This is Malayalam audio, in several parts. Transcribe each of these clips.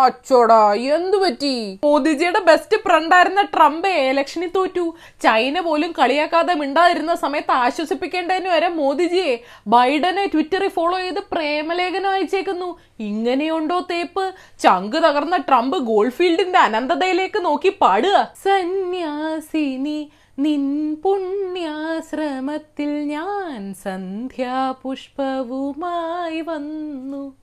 അച്ചോടാ എന്തു പറ്റി? മോദിജിയുടെ ബെസ്റ്റ് ഫ്രണ്ട് ഫ്രണ്ടായിരുന്ന ട്രംപ് ഇലക്ഷനിൽ തോറ്റു. ചൈന പോലും കളിയാക്കാതെ മിണ്ടാതിരുന്ന സമയത്ത് ആശ്വസിപ്പിക്കേണ്ടതിന് വരെ മോദിജിയെ ബൈഡനെ ട്വിറ്ററിൽ ഫോളോ ചെയ്ത് പ്രേമലേഖനം അയച്ചേക്കുന്നു. ഇങ്ങനെയുണ്ടോ തേപ്പ്? ചങ്ക് തകർന്ന ട്രംപ് ഗോൾഫീൽഡിന്റെ അനന്തതയിലേക്ക് നോക്കി പാടുക. സന്യാസിനി നിൻ പുണ്യാശ്രമത്തിൽ ഞാൻ സന്ധ്യാപുഷ്പവുമായി വന്നു.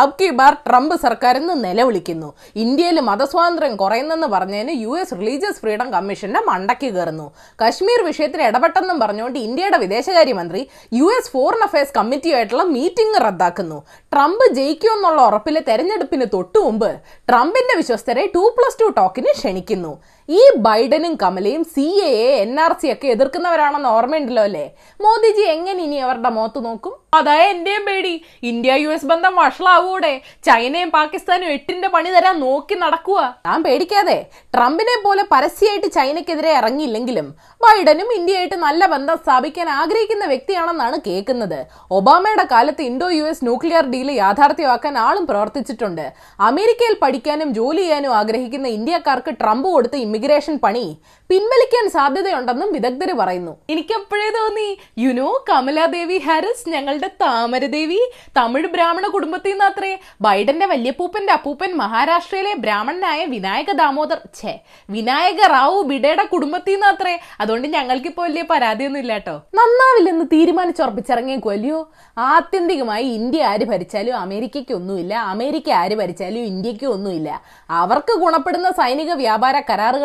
ആബ്കി ബാർ ട്രംപ് സർക്കാർ ഇന്ന് നിലവിളിക്കുന്നു. ഇന്ത്യയിൽ മതസ്വാതന്ത്ര്യം കുറയുന്നെന്ന് പറഞ്ഞതിന് യു എസ് റിലീജിയസ് ഫ്രീഡം കമ്മീഷന്റെ മണ്ടയ്ക്ക് കയറുന്നു. കശ്മീർ വിഷയത്തിൽ ഇടപെട്ടെന്നും പറഞ്ഞുകൊണ്ട് ഇന്ത്യയുടെ വിദേശകാര്യമന്ത്രി യു എസ് ഫോറിൻ അഫയേഴ്സ് കമ്മിറ്റിയുമായിട്ടുള്ള മീറ്റിംഗ് റദ്ദാക്കുന്നു. ട്രംപ് ജയിക്കുമെന്നുള്ള ഉറപ്പിലെ തെരഞ്ഞെടുപ്പിന് തൊട്ടു മുമ്പ് ട്രംപിന്റെ വിശ്വസ്തരെ ടു പ്ലസ് ടു ടോക്കിന് ക്ഷണിക്കുന്നു. ഈ ബൈഡനും കമലയും C A A N R C ഒക്കെ എതിർക്കുന്നവരാണെന്ന് ഓർമ്മയുണ്ടല്ലോ അല്ലേ? മോദിജി എങ്ങനെ ഇനി അവരുടെ മുഖത്ത് നോക്കും? അതാ എന്റെയും പേടി. ഇന്ത്യ യു എസ് ബന്ധം വഷളാവൂടെ. ചൈനയും പാകിസ്ഥാനും എട്ടിന്റെ പണി തരാൻ നോക്കി നടക്കുക ഞാൻ പേടിക്കാതെ. ട്രംപിനെ പോലെ പരസ്യമായിട്ട് ചൈനക്കെതിരെ ഇറങ്ങിയില്ലെങ്കിലും ബൈഡനും ഇന്ത്യയായിട്ട് നല്ല ബന്ധം സ്ഥാപിക്കാൻ ആഗ്രഹിക്കുന്ന വ്യക്തിയാണെന്നാണ് കേൾക്കുന്നത്. ഒബാമയുടെ കാലത്ത് Indo U S nuclear deal യാഥാർത്ഥ്യമാക്കാൻ ആളും പ്രവർത്തിച്ചിട്ടുണ്ട്. അമേരിക്കയിൽ പഠിക്കാനും ജോലി ചെയ്യാനും ആഗ്രഹിക്കുന്ന ഇന്ത്യക്കാർക്ക് ട്രംപ് കൊടുത്ത ഇമിഗ്രേഷൻ പണി പിൻവലിക്കാൻ സാധ്യതയുണ്ടെന്നും വിദഗ്ധർ പറയുന്നു. എനിക്ക് എപ്പോഴേ തോന്നി യുനോ കമലാദേവി ഹാരിസ് ഞങ്ങളുടെ താമരദേവി. തമിഴ് ബ്രാഹ്മണ കുടുംബത്തിൽ നിന്ന് അത്രേ ബൈഡന്റെ വല്യപ്പൂപ്പന്റെ അപ്പൂപ്പൻ മഹാരാഷ്ട്രയിലെ ബ്രാഹ്മണനായ വിനായക ദാമോദർ. ഛേ വിനായക റാവു ബിഡയുടെ കുടുംബത്തിൽ നിന്ന് അത്രേ അതുകൊണ്ട് ഞങ്ങൾക്കിപ്പോ വലിയ പരാതിയൊന്നും ഇല്ല കേട്ടോ നന്നാവില്ലെന്ന് തീരുമാനിച്ചുറപ്പിച്ചിറങ്ങിയ കൊല്ലിയോ ആത്യന്തികമായി ഇന്ത്യ ആര് ഭരിച്ചാലും അമേരിക്കയ്ക്ക് ഒന്നുമില്ല അമേരിക്ക ആര് ഭരിച്ചാലും ഇന്ത്യയ്ക്ക് ഒന്നുമില്ല അവർക്ക് ഗുണപ്പെടുന്ന സൈനിക വ്യാപാര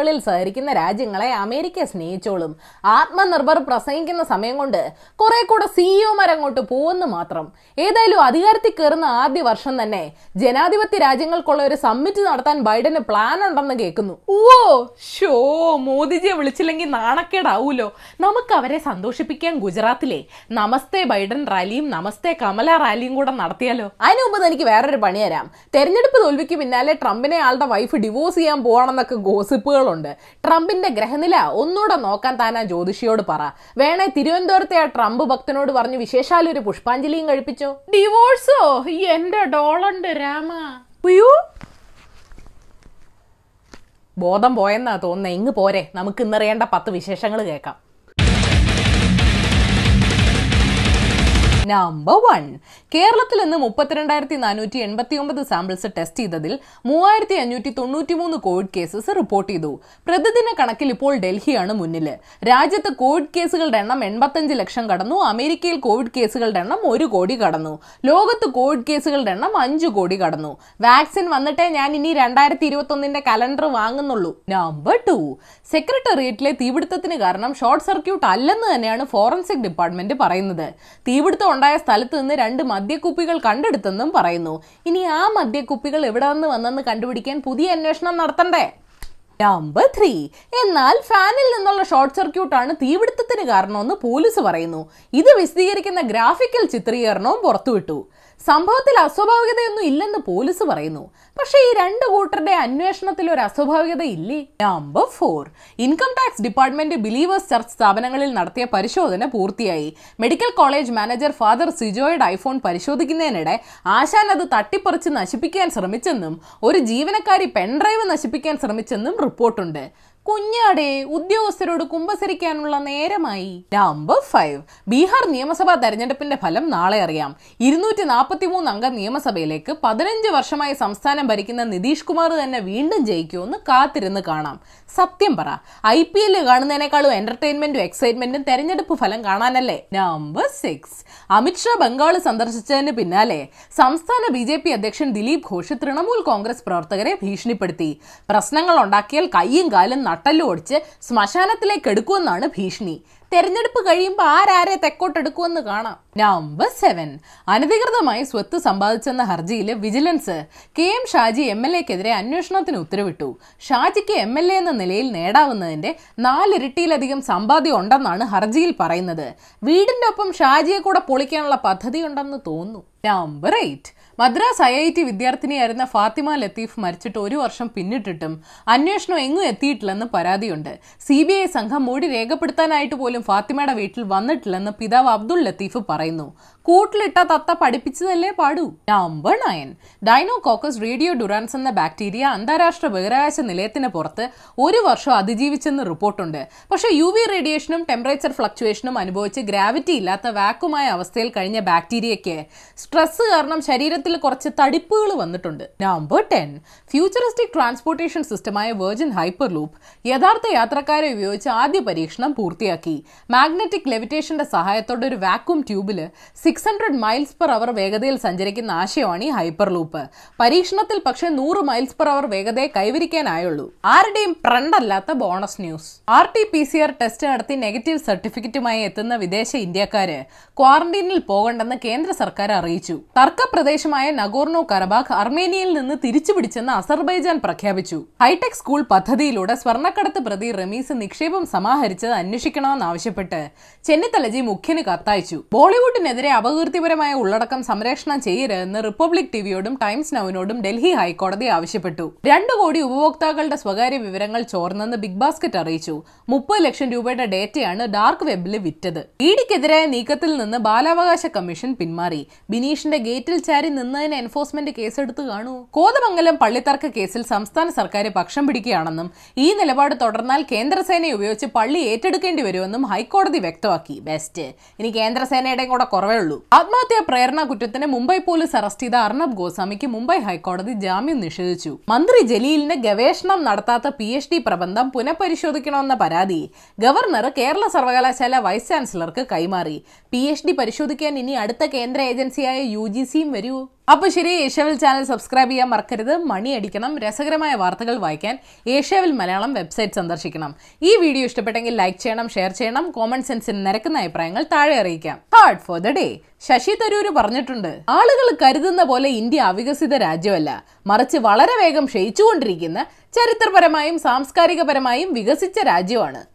കരാറുകളിൽ സഹകരിക്കുന്ന രാജ്യങ്ങളെ അമേരിക്ക സ്നേഹിച്ചോളും. ആത്മനിർഭർ പ്രസംഗിക്കുന്ന സമയം കൊണ്ട് കുറെ കൂടെ സിഇഒമാർ അങ്ങോട്ട് പോകുന്നു മാത്രം. ഏതായാലും അധികാരത്തിൽ കയറുന്ന ആദ്യ വർഷം തന്നെ ജനാധിപത്യ രാജ്യങ്ങൾക്കുള്ള ഒരു സമ്മിറ്റ് നടത്താൻ ബൈഡന് പ്ലാൻ ഉണ്ടെന്ന് കേൾക്കുന്നു. ഓ ഷോ മോദിജിയെ വിളിച്ചില്ലെങ്കിൽ നാണക്കേടാവൂലോ? നമുക്ക് അവരെ സന്തോഷിപ്പിക്കാൻ ഗുജറാത്തിലെ നമസ്തേ ബൈഡൻ റാലിയും നമസ്തേ കമല റാലിയും കൂടെ നടത്തിയാലോ? അതിനു മുമ്പ് എനിക്ക് വേറൊരു പണി തരാം. തെരഞ്ഞെടുപ്പ് തോൽവിക്ക് പിന്നാലെ ട്രംപിനെ ആളുടെ വൈഫ് ഡിവോഴ്സ് ചെയ്യാൻ പോവാണെന്നൊക്കെ ഗോസിപ്പുകളുണ്ട് ട്രംപിന്റെ ഗ്രഹനില ഒന്നുകൂടെ നോക്കാൻ താൻ ആ ജ്യോതിഷിയോട് പറ. വേണേ തിരുവനന്തപുരത്തെ ആ ട്രംപ് ഭക്തനോട് പറഞ്ഞു വിശേഷാൽ ഒരു പുഷ്പാഞ്ജലിയും കഴിപ്പിച്ചോ? ഡിവോഴ്സോ എന്റെ ഡോളുണ്ട് രാമ. ബോധം പോയെന്നാ തോന്നുന്നത് ഇങ്ങ് പോരെ. നമുക്ക് ഇന്നറിയേണ്ട പത്ത് വിശേഷങ്ങൾ കേൾക്കാം. നമ്പർ വൺ കേരളത്തിൽ നിന്ന് മുപ്പത്തിരണ്ടായിരത്തി നാനൂറ്റി എൺപത്തി ഒമ്പത് സാമ്പിൾസ് ടെസ്റ്റ് ചെയ്തതിൽ മൂവായിരത്തി അഞ്ഞൂറ്റി തൊണ്ണൂറ്റി മൂന്ന് കോവിഡ് കേസസ് റിപ്പോർട്ട് ചെയ്തു. പ്രതിദിന കണക്കിൽ ഇപ്പോൾ ഡൽഹിയാണ് മുന്നിൽ. രാജ്യത്ത് കോവിഡ് കേസുകളുടെ എണ്ണം എൺപത്തഞ്ച് ലക്ഷം കടന്നു. അമേരിക്കയിൽ കോവിഡ് കേസുകളുടെ എണ്ണം ഒരു കോടി കടന്നു. ലോകത്ത് കോവിഡ് കേസുകളുടെ എണ്ണം അഞ്ചു കോടി കടന്നു. വാക്സിൻ വന്നിട്ടേ ഞാൻ ഇനി രണ്ടായിരത്തി ഇരുപത്തി ഒന്നിന്റെ കലണ്ടർ വാങ്ങുന്നുള്ളൂ. നമ്പർ ടു സെക്രട്ടേറിയറ്റിലെ തീപിടുത്തത്തിന് കാരണം ഷോർട്ട് സർക്യൂട്ട് അല്ലെന്ന് തന്നെയാണ് ഫോറൻസിക് ഡിപ്പാർട്ട്മെന്റ് പറയുന്നത്. തീപിടുത്തം ഉണ്ടായ സ്ഥലത്ത് നിന്ന് രണ്ട് മദ്യക്കുപ്പികൾ കണ്ടെടുത്തെന്നും പറയുന്നു. ഇനി ആ മദ്യക്കുപ്പികൾ എവിടെ നിന്ന് വന്നെന്ന് കണ്ടുപിടിക്കാൻ പുതിയ അന്വേഷണം നടത്തണ്ടേ? നമ്പർ ത്രീ എന്നാൽ ഫാനിൽ നിന്നുള്ള ഷോർട്ട് സർക്യൂട്ട് സർക്യൂട്ടാണ് തീപിടുത്തത്തിന് കാരണമെന്ന് പോലീസ് പറയുന്നു. ഇത് വിശദീകരിക്കുന്ന ഗ്രാഫിക്കൽ ചിത്രീകരണവും പുറത്തുവിട്ടു. സംഭവത്തിൽ അസ്വാഭാവികതയൊന്നും ഇല്ലെന്ന് പോലീസ് പറയുന്നു. പക്ഷേ ഈ രണ്ട് കൂട്ടരുടെ അന്വേഷണത്തിൽ ഒരു അസ്വാഭാവികത ഇല്ലേ? Number four income tax department believers church സ്ഥാപനങ്ങളിൽ നടത്തിയ പരിശോധന പൂർത്തിയായി. മെഡിക്കൽ കോളേജ് മാനേജർ ഫാദർ സിജോയുടെ ഐഫോൺ പരിശോധിക്കുന്നതിനിടെ ആശാൻ അത് തട്ടിപ്പറിച്ച് നശിപ്പിക്കാൻ ശ്രമിച്ചെന്നും ഒരു ജീവനക്കാരി പെൻഡ്രൈവ് നശിപ്പിക്കാൻ ശ്രമിച്ചെന്നും റിപ്പോർട്ടുണ്ട്. കുഞ്ഞാടെ ഉദ്യോഗസ്ഥരോട് കുമ്പസരിക്കാനുള്ള നേരമായി. നമ്പർ ഫൈവ് ബീഹാർ നിയമസഭാ തെരഞ്ഞെടുപ്പിന്റെ ഫലം നാളെ അറിയാം. ഇരുന്നൂറ്റി നാൽപ്പത്തി മൂന്ന് അംഗ നിയമസഭയിലേക്ക് പതിനഞ്ച് വർഷമായി സംസ്ഥാനം ഭരിക്കുന്ന നിതീഷ് കുമാർ തന്നെ വീണ്ടും ജയിക്കുമെന്ന് കാത്തിരുന്ന് കാണാം. സത്യം പറ ഐ പി എല്ലിൽ കാണുന്നതിനേക്കാളും എന്റർടൈൻമെന്റും എക്സൈറ്റ്മെന്റും തെരഞ്ഞെടുപ്പ് ഫലം കാണാനല്ലേ? നമ്പർ സിക്സ് അമിത്ഷാ ബംഗാൾ സന്ദർശിച്ചതിന് പിന്നാലെ സംസ്ഥാന ബി ജെ പി അധ്യക്ഷൻ ദിലീപ് ഘോഷ് തൃണമൂൽ കോൺഗ്രസ് പ്രവർത്തകരെ ഭീഷണിപ്പെടുത്തി. പ്രശ്നങ്ങൾ ഉണ്ടാക്കിയാൽ കൈയും കാലും നട്ടലും ഒടിച്ച് ശ്മശാനത്തിലേക്ക് എടുക്കുമെന്നാണ് ഭീഷണി. തെരഞ്ഞെടുപ്പ് കഴിയുമ്പോൾ ആരാരെ തെക്കോട്ടെടുക്കുമെന്ന് കാണാം. നമ്പർ സെവൻ അനധികൃതമായി സ്വത്ത് സമ്പാദിച്ചെന്ന ഹർജിയിൽ vigilance K M Shaji M L എക്കെതിരെ അന്വേഷണത്തിന് ഉത്തരവിട്ടു. ഷാജിക്ക് എം എൽ എ എന്ന നിലയിൽ നേടാവുന്നതിന്റെ നാലിരട്ടിയിലധികം സമ്പാദ്യം ഉണ്ടെന്നാണ് ഹർജിയിൽ പറയുന്നത്. വീടിന്റെ ഒപ്പം ഷാജിയെ കൂടെ പൊളിക്കാനുള്ള പദ്ധതി ഉണ്ടെന്ന് തോന്നുന്നു. Number eight Madras I I T വിദ്യാർത്ഥിനിയായിരുന്ന Fathima Latheef മരിച്ചിട്ട് ഒരു വർഷം പിന്നിട്ടിട്ടും അന്വേഷണം എങ്ങും എത്തിയിട്ടില്ലെന്ന് പരാതിയുണ്ട്. സി ബി ഐ സംഘം മൊഴി രേഖപ്പെടുത്താനായിട്ട് പോലും ഫാത്തിമയുടെ വീട്ടിൽ വന്നിട്ടില്ലെന്ന് പിതാവ് അബ്ദുൾ ലത്തീഫ് പറയുന്നു. കൂട്ടിലിട്ട തത്ത പഠിപ്പിച്ചതല്ലേ പാടൂ? Number nine Deinococcus radiodurans എന്ന ബാക്ടീരിയ അന്താരാഷ്ട്ര ബഹിരാകാശ നിലയത്തിന് പുറത്ത് ഒരു വർഷം അതിജീവിച്ചെന്ന് റിപ്പോർട്ടുണ്ട്. പക്ഷേ യു വി റേഡിയേഷനും ടെമ്പറേച്ചർ ഫ്ലക്ച്വേഷനും അനുഭവിച്ച് ഗ്രാവിറ്റി ഇല്ലാത്ത വാക്കുമായ അവസ്ഥയിൽ കഴിഞ്ഞ ബാക്ടീരിയയ്ക്ക് സ്ട്രെസ് കാരണം ശരീരത്തിൽ കുറച്ച് തടിപ്പുകൾ വന്നിട്ടുണ്ട്. നമ്പർ ടെൻ ഫ്യൂച്ചറിസ്റ്റിക് ട്രാൻസ്പോർട്ടേഷൻ സിസ്റ്റമായ വെർജിൻ ഹൈപ്പർ ലൂപ്പ് യഥാർത്ഥ യാത്രക്കാരെ ഉപയോഗിച്ച് ആദ്യ പരീക്ഷണം പൂർത്തിയാക്കി. മാഗ്നറ്റിക് ലെവിറ്റേഷന്റെ സഹായത്തോടെ ഒരു വാക്വം ട്യൂബിൽ six hundred miles per hour വേഗതയിൽ സഞ്ചരിക്കുന്ന ആശയമാണ് ഈ ഹൈപ്പർ ലൂപ്പ് പരീക്ഷണത്തിൽ പക്ഷേ നൂറ് മൈൽസ് പെർ അവർ വേഗതയെ കൈവരിക്കാനായുള്ളൂ. ആരുടെയും പ്രണ്ടല്ലാത്ത bonus news R T P C R test നടത്തി നെഗറ്റീവ് സർട്ടിഫിക്കറ്റുമായി എത്തുന്ന വിദേശ ഇന്ത്യക്കാര് ക്വാറന്റീനിൽ പോകണ്ടെന്ന് കേന്ദ്ര സർക്കാർ അറിയിച്ചു. തർക്ക പ്രദേശമായ നഗോർണോ കറബാഖ് അർമേനിയയിൽ നിന്ന് തിരിച്ചുപിടിച്ചെന്ന് അസർബൈജാൻ പ്രഖ്യാപിച്ചു. ഹൈടെക് സ്കൂൾ പദ്ധതിയിലൂടെ സ്വർണക്കടത്ത് പ്രതി റമീസ് നിക്ഷേപം സമാഹരിച്ചത് അന്വേഷിക്കണമെന്നാവശ്യപ്പെട്ട് ചെന്നിത്തലജി മുഖ്യന് കത്തയച്ചു. ബോളിവുഡിനെതിരെ അപകീർത്തിപരമായ ഉള്ളടക്കം സംരക്ഷണം ചെയ്യരുതെന്ന് റിപ്പബ്ലിക് ടിവിയോടും ടൈംസ് നൌവിനോടും ഡൽഹി ഹൈക്കോടതി ആവശ്യപ്പെട്ടു. രണ്ടു കോടി ഉപഭോക്താക്കളുടെ സ്വകാര്യ വിവരങ്ങൾ ചോർന്നെന്ന് ബിഗ് ബാസ്ക്കറ്റ് അറിയിച്ചു. മുപ്പത് ലക്ഷം രൂപയുടെ ഡേറ്റയാണ് ഡാർക്ക് വെബിൽ വിറ്റത്. ഇഡിക്കെതിരായ നീക്കത്തിൽ നിന്ന് ബാലാവകാശ കമ്മീഷൻ പിന്മാറി. ബിനീഷിന്റെ ഗേറ്റിൽ ചാരി നിന്നതിന് എൻഫോഴ്സ്മെന്റ് കേസെടുത്ത് കാണൂ. കോതമംഗലം പള്ളിത്തർക്ക കേസിൽ സംസ്ഥാന സർക്കാർ പക്ഷം പിടിക്കുകയാണെന്നും ഈ നിലപാട് തുടർന്നാൽ കേന്ദ്രസേനയെ ഉപയോഗിച്ച് പള്ളി ഏറ്റെടുക്കേണ്ടി വരുമെന്നും ഹൈക്കോടതി വ്യക്തമാക്കി. ബെസ്റ്റ് ഇനി കേന്ദ്രസേനയുടെയും കൂടെ കുറവേ ഉള്ളൂ. ആത്മഹത്യാ പ്രേരണ കുറ്റത്തിന് മുംബൈ പോലീസ് അറസ്റ്റ് ചെയ്ത അർണബ് ഗോസ്വാമിക്ക് മുംബൈ ഹൈക്കോടതി ജാമ്യം നിഷേധിച്ചു. മന്ത്രി ജലീലിന് ഗവേഷണം നടത്താത്ത പി എച്ച് ഡി പ്രബന്ധം പുനഃപരിശോധിക്കണമെന്ന പരാതി. ഗവർണർ കേരള സർവകലാശാല വൈസ് ചാൻസലർക്ക് കൈമാറി. പി എച്ച് ഡി പരിശോധിക്കാൻ ഇനി അടുത്ത കേന്ദ്ര ഏജൻസിയായ യു ജി സിയും വരൂ. അപ്പോൾ ശരി ഏഷ്യാവിൽ ചാനൽ സബ്സ്ക്രൈബ് ചെയ്യാൻ മറക്കരുത്. മണി അടിക്കണം. രസകരമായ വാർത്തകൾ വായിക്കാൻ ഏഷ്യാവിൽ മലയാളം വെബ്സൈറ്റ് സന്ദർശിക്കണം. ഈ വീഡിയോ ഇഷ്ടപ്പെട്ടെങ്കിൽ ലൈക്ക് ചെയ്യണം ഷെയർ ചെയ്യണം കോമൺ സെൻസിൽ നിരക്കുന്ന അഭിപ്രായങ്ങൾ താഴെ അറിയിക്കാം. Hard for the day Shashi Tharoor പറഞ്ഞിട്ടുണ്ട് ആളുകൾ കരുതുന്ന പോലെ ഇന്ത്യ അവികസിത രാജ്യമല്ല. മറിച്ച് വളരെ വേഗം ക്ഷയിച്ചുകൊണ്ടിരിക്കുന്ന ചരിത്രപരമായും സാംസ്കാരികപരമായും വികസിച്ച രാജ്യമാണ്.